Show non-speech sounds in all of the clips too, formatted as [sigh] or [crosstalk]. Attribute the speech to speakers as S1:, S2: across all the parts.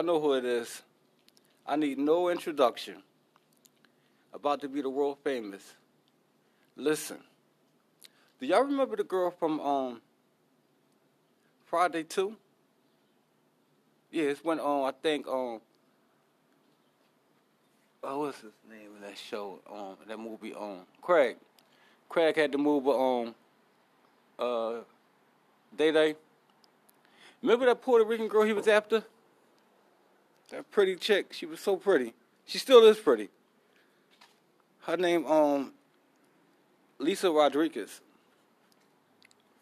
S1: Y'all know who it is. I need no introduction. About to be the world famous. Listen. Do y'all remember the girl from um Friday 2? Yeah, it's when um I think um oh what's his name of that show? Um that movie um Craig. Craig had the movie um uh Day Day. Remember that Puerto Rican girl he was after? That pretty chick. She was so pretty. She still is pretty. Her name, um, Lisa Rodriguez.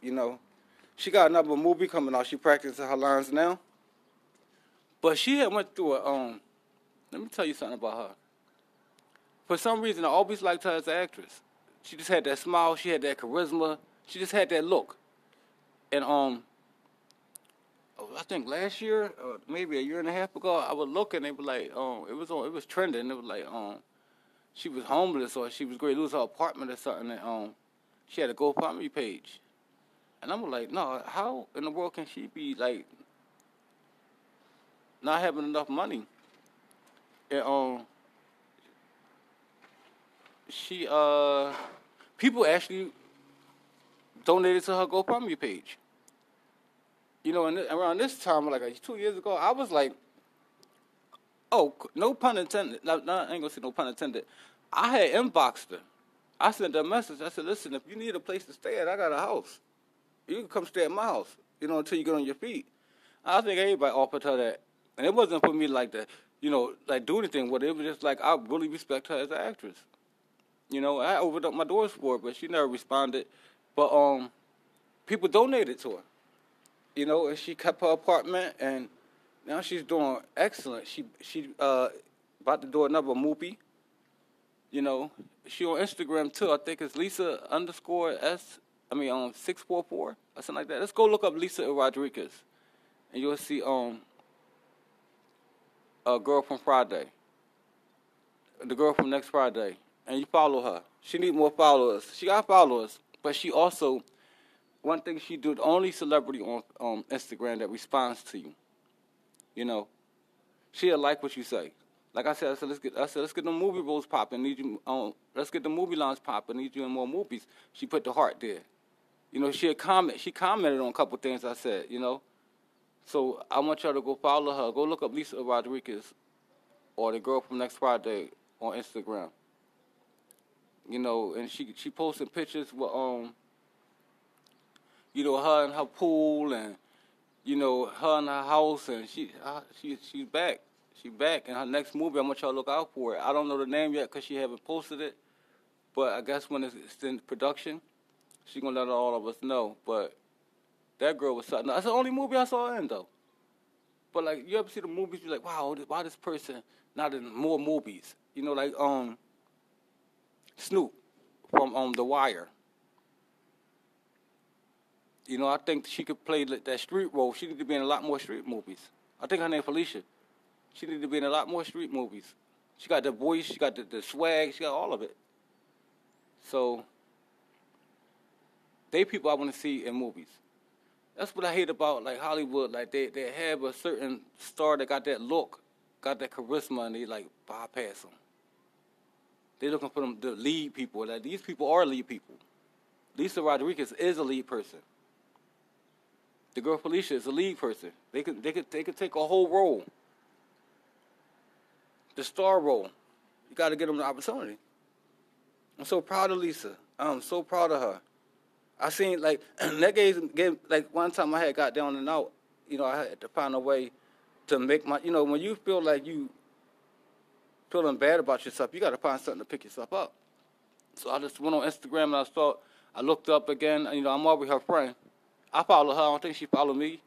S1: You know, she got another movie coming out. She practicing her lines now. But she had went through a, um, let me tell you something about her. For some reason, I always liked her as an actress. She just had that smile. She had that charisma. She just had that look. And, um, I think last year, or maybe a year and a half ago, I was looking. They were like, um, it was on, it was trending. It was like, um, she was homeless or she was going to lose her apartment or something. And um, she had a GoFundMe page, and I'm like, no, how in the world can she be like not having enough money? And um, she uh, people actually donated to her GoFundMe page you know, around this time, like two years ago, I was like, oh, no pun intended. No, no, I ain't gonna say no pun intended. I had inboxed her. I sent her a message. I said, listen, if you need a place to stay at, I got a house. You can come stay at my house, you know, until you get on your feet. I think everybody offered her that. And it wasn't for me like to, you know, like do anything with it. It was just like I really respect her as an actress. You know, I opened up my doors for her, but she never responded. But um, people donated to her you know, and she kept her apartment, and now she's doing excellent. She she uh about to do another movie. You know, she on Instagram too. I think it's Lisa underscore S. I mean, um, six four four or something like that. Let's go look up Lisa Rodriguez, and you'll see um a girl from Friday. The girl from next Friday, and you follow her. She need more followers. She got followers, but she also one thing she do, the only celebrity on on Instagram that responds to you. You know, she'll like what you say. Like I said, I said let's get I said let's get the movie roles popping. Need you um let's get the movie lines popping. Need you in more movies. She put the heart there. You know, she comment she commented on a couple things I said. You know, so I want y'all to go follow her. Go look up Lisa Rodriguez or the girl from Next Friday on Instagram. You know, and she she posted pictures with um you know, her and her pool and, you know, her and her house and she uh, she she's back. She back in her next movie. I want y'all to look out for it. I don't know the name yet because she haven't posted it, but I guess when it's, in production, she gonna let all of us know. But that girl was something. That's the only movie I saw in though. But like, you ever see the movies? You're like, wow, why this person not in more movies? You know, like um, Snoop from um The Wire. You know, I think she could play that street role. She need to be in a lot more street movies. I think her name Felicia. She need to be in a lot more street movies. She got the voice, she got the, the swag, she got all of it. So, they people I want to see in movies. That's what I hate about like Hollywood. Like they, they have a certain star that got that look, got that charisma, and they like bypass them. They're looking for them the lead people. Like these people are lead people. Lisa Rodriguez is a lead person. The girl Felicia is a lead person. They could they could they could take a whole role. The star role. You got to get them the opportunity. I'm so proud of Lisa. I'm so proud of her. I seen like [clears throat] that gave, gave like one time I had got down and out. You know, I had to find a way to make my, you know, when you feel like you feeling bad about yourself, you got to find something to pick yourself up. So I just went on Instagram and I saw, I looked up again. You know, I'm already her friend. I follow her. I don't think she follow me.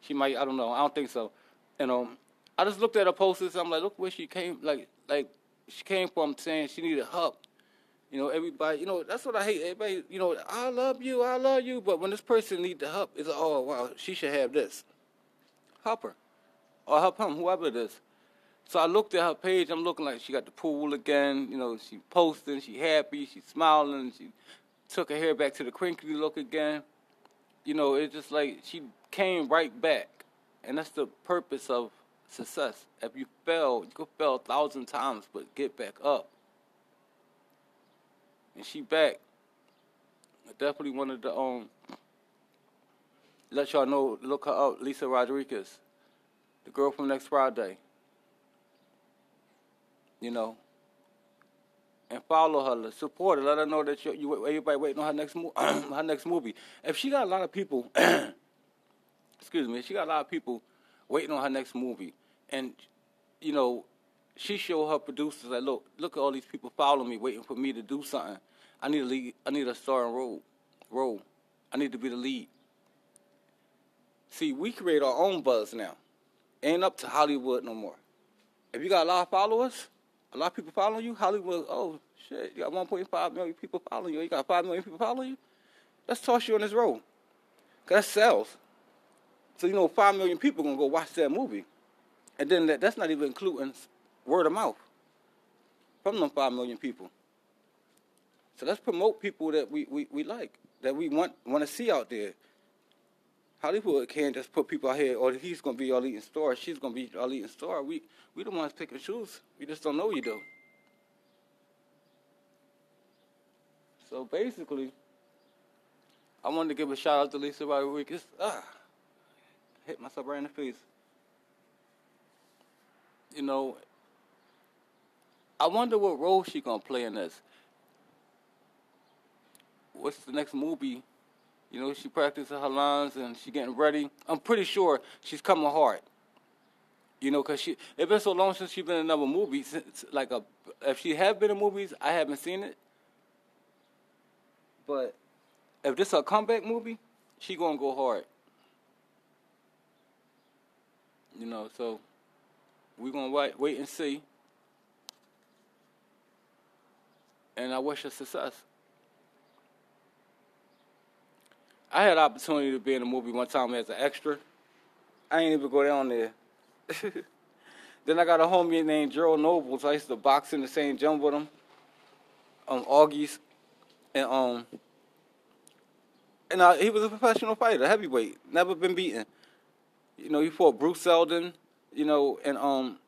S1: She might. I don't know. I don't think so. And um, I just looked at her posts. and I'm like, look where she came. Like, like she came from saying she needed help. You know, everybody. You know, that's what I hate. Everybody. You know, I love you. I love you. But when this person need the help, it's like, oh wow, she should have this. Help her, or help him, whoever it is. So I looked at her page. I'm looking like she got the pool again. You know, she posting. She happy. She smiling. She took her hair back to the crinkly look again. You know, it's just like she came right back, and that's the purpose of success. If you fail, you could fail a thousand times, but get back up. And she back. I definitely wanted to um let y'all know. Look her up, Lisa Rodriguez, the girl from next Friday you know, and follow her, support her, let her know that you, you everybody waiting on her next mo- [clears throat] her next movie. If she got a lot of people, [clears throat] excuse me, she got a lot of people waiting on her next movie, and you know, she showed her producers like, look, look at all these people following me, waiting for me to do something. I need a lead, I need a starring role, role. I need to be the lead. See, we create our own buzz now. Ain't up to Hollywood no more. If you got a lot of followers, a lot of people following you. Hollywood, oh shit, you got 1.5 million people following you. You got 5 million people following you. Let's toss you on this road. Cause that sells. So you know, 5 million people gonna go watch that movie, and then that, that's not even including word of mouth from them 5 million people. So let's promote people that we, we, we like, that we want want to see out there. Hollywood can't just put people out here, or he's gonna be our leading star, she's gonna be our leading star. We we the ones picking shoes. We just don't know you though. So basically, I wanted to give a shout out to Lisa Rodriguez. Ah, hit myself right in the face. You know, I wonder what role she gonna play in this. What's the next movie you know, she practicing her lines and she getting ready. I'm pretty sure she's coming hard. You know, cause she it's been so long since she's been in another movie. Since, like a, if she have been in movies, I haven't seen it. But if this a comeback movie, she gonna go hard. You know, so we gonna wait, wait and see. And I wish her success. I had opportunity to be in a movie one time as an extra. I ain't even go down there. [laughs] then I got a homie named Gerald Nobles. I used to box in the same gym with him. Um, Augie's, and um, and uh, he was a professional fighter, heavyweight, never been beaten. You know, he fought Bruce Seldon. You know, and um,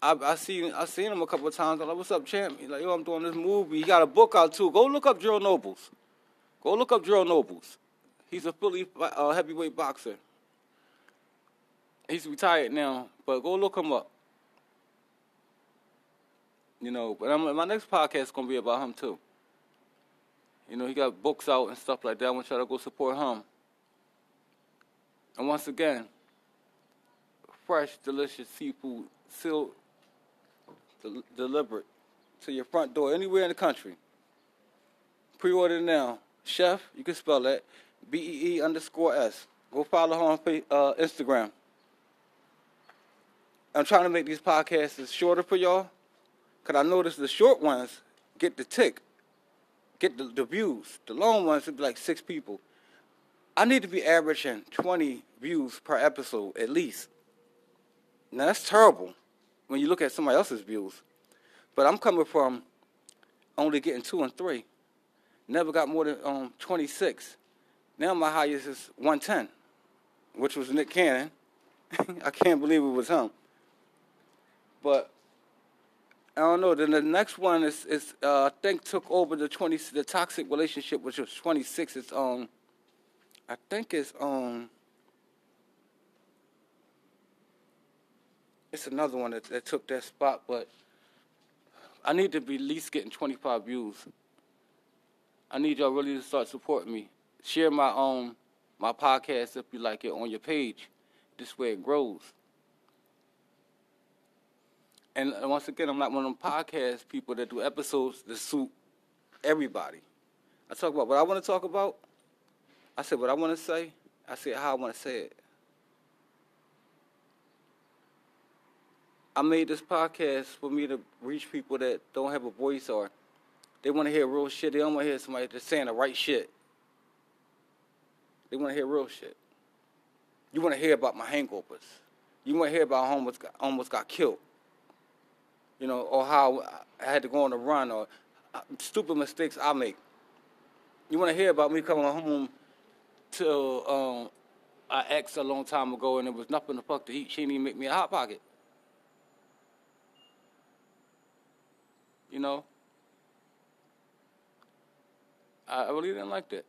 S1: I I seen I seen him a couple of times. I'm like, "What's up, champ?" He's like, "Yo, I'm doing this movie." He got a book out too. Go look up Gerald Nobles. Go look up Gerald Nobles. He's a fully uh, heavyweight boxer. He's retired now, but go look him up. You know, but I'm, my next podcast is gonna be about him too. You know, he got books out and stuff like that. I want y'all to go support him. And once again, fresh, delicious seafood, sealed, del- delivered to your front door anywhere in the country. Pre-order now. Chef, you can spell that. B E E underscore S. Go follow her on uh, Instagram. I'm trying to make these podcasts shorter for y'all, cause I notice the short ones get the tick, get the, the views. The long ones would be like six people. I need to be averaging 20 views per episode at least. Now that's terrible when you look at somebody else's views, but I'm coming from only getting two and three. Never got more than um, 26. Now my highest is 110, which was Nick Cannon. [laughs] I can't believe it was him. But I don't know. Then the next one is is uh, I think took over the 20 the toxic relationship, which was 26. It's um I think it's um it's another one that, that took that spot, but I need to be at least getting 25 views. I need y'all really to start supporting me share my um my podcast if you like it on your page. This way it grows. And uh, once again, I'm not one of them podcast people that do episodes that suit everybody. I talk about what I want to talk about. I said what I want to say. I said how I want to say it. I made this podcast for me to reach people that don't have a voice or they want to hear real shit. They don't want to hear somebody just saying the right shit. They want to hear real shit. You want to hear about my hangovers. You want to hear about how I almost got, almost got killed. You know, or how I had to go on a run or uh, stupid mistakes I make. You want to hear about me coming home to um, an ex a long time ago and there was nothing to fuck to eat. She didn't even make me a hot pocket. You know? I I really didn't like that.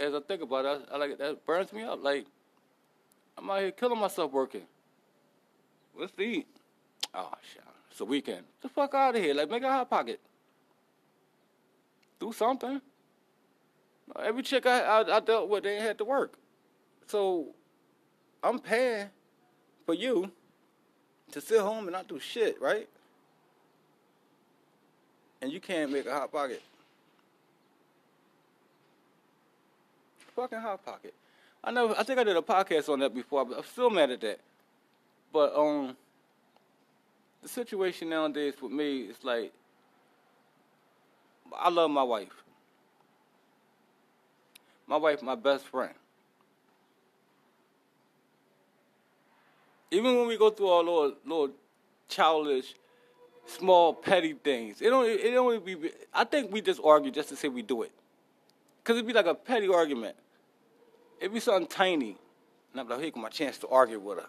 S1: As I think about it, I, I like. That burns me up. Like, I'm out here killing myself working. To eat? Oh, shit. It's a weekend. Get the fuck out of here. Like, make a hot pocket. Do something. Every chick I, I, I dealt with, they had to work. So, I'm paying for you to sit home and not do shit, right? And you can't make a hot pocket. Fucking hot pocket. I know. I think I did a podcast on that before. But I'm still mad at that. But um, the situation nowadays with me is like, I love my wife. My wife, my best friend. Even when we go through all little, little childish, small, petty things, it don't, it don't be. I think we just argue just to say we do it, cause it'd be like a petty argument. It'd be something tiny, and I'm like, here, my chance to argue with her.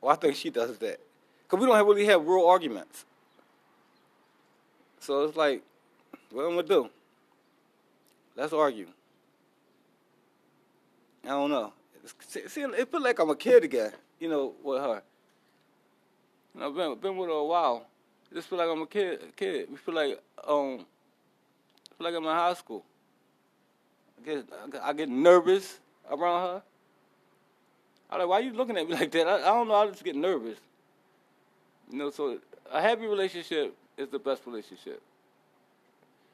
S1: Well, I think she does that, cause we don't have, really have real arguments. So it's like, what am I'm gonna do? Let's argue. I don't know. See, it feel like I'm a kid again, you know, with her. Know, I've been, been with her a while. It just feel like I'm a kid. Kid. We feel like um, feel like I'm in high school. I get I get nervous around her. I'm like, why are you looking at me [laughs] like that? I, I don't know. I just get nervous. You know, so a happy relationship is the best relationship.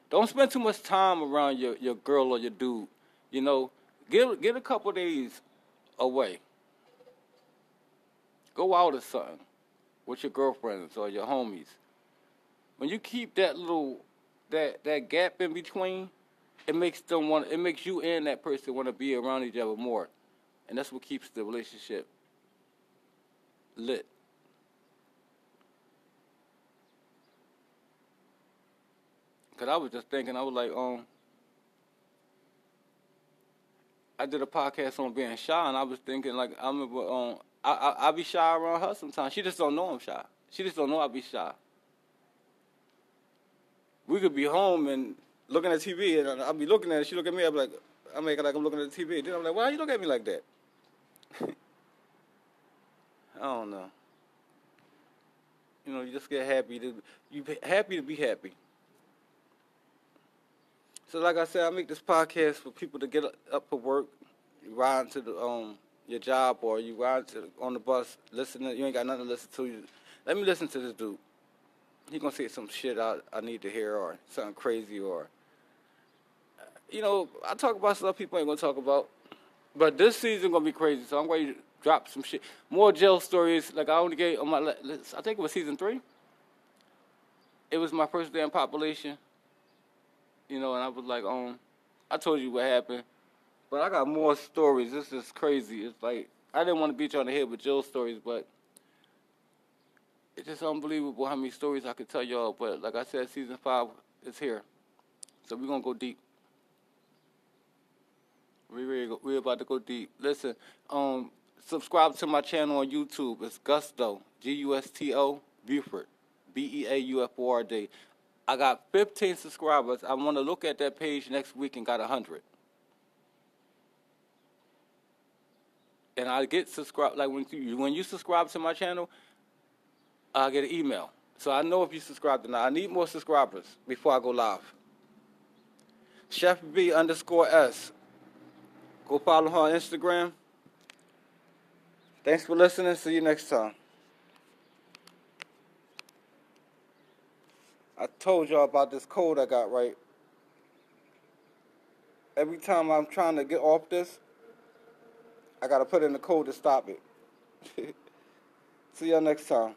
S1: Don't spend too much time around your, your girl or your dude. You know, get get a couple days away. Go out or something with your girlfriends or your homies. When you keep that little that that gap in between, it makes them want it makes you and that person want to be around each other more. And that's what keeps the relationship lit. Cause I was just thinking, I was like, um, I did a podcast on being shy, and I was thinking, like, I remember, um, I, I I be shy around her sometimes. She just don't know I'm shy. She just don't know I be shy. We could be home and looking at TV, and I'll be looking at it. She look at me. I'm like, I make it like I'm looking at the TV. Then I'm like, why you look at me like that? [laughs] I don't know. You know, you just get happy to you happy to be happy. So, like I said, I make this podcast for people to get up for work, ride to the um your job, or you ride to on the bus, listening. You ain't got nothing to listen to. You let me listen to this dude. He gonna say some shit I I need to hear, or something crazy, or you know, I talk about stuff people ain't gonna talk about. But this season gonna be crazy, so I'm going to drop some shit. More jail stories. Like I only gave on my, list. I think it was season three. It was my first day in population. You know, and I was like, um, I told you what happened, but I got more stories. This is crazy. It's like I didn't want to beat you on the head with jail stories, but it's just unbelievable how many stories I could tell y'all. But like I said, season five is here, so we're gonna go deep. We we we're about to go deep. Listen, um, subscribe to my channel on YouTube. It's Gusto, G U S T O Beauford, B E A U F O R D. I got 15 subscribers. I want to look at that page next week and got 100. And I get subscribed like when you when you subscribe to my channel, I get an email. So I know if you subscribe or not. I need more subscribers before I go live. Chef B underscore S. Go follow her on Instagram. Thanks for listening. See you next time. I told y'all about this code I got right. Every time I'm trying to get off this, I gotta put in the code to stop it. [laughs] See y'all next time.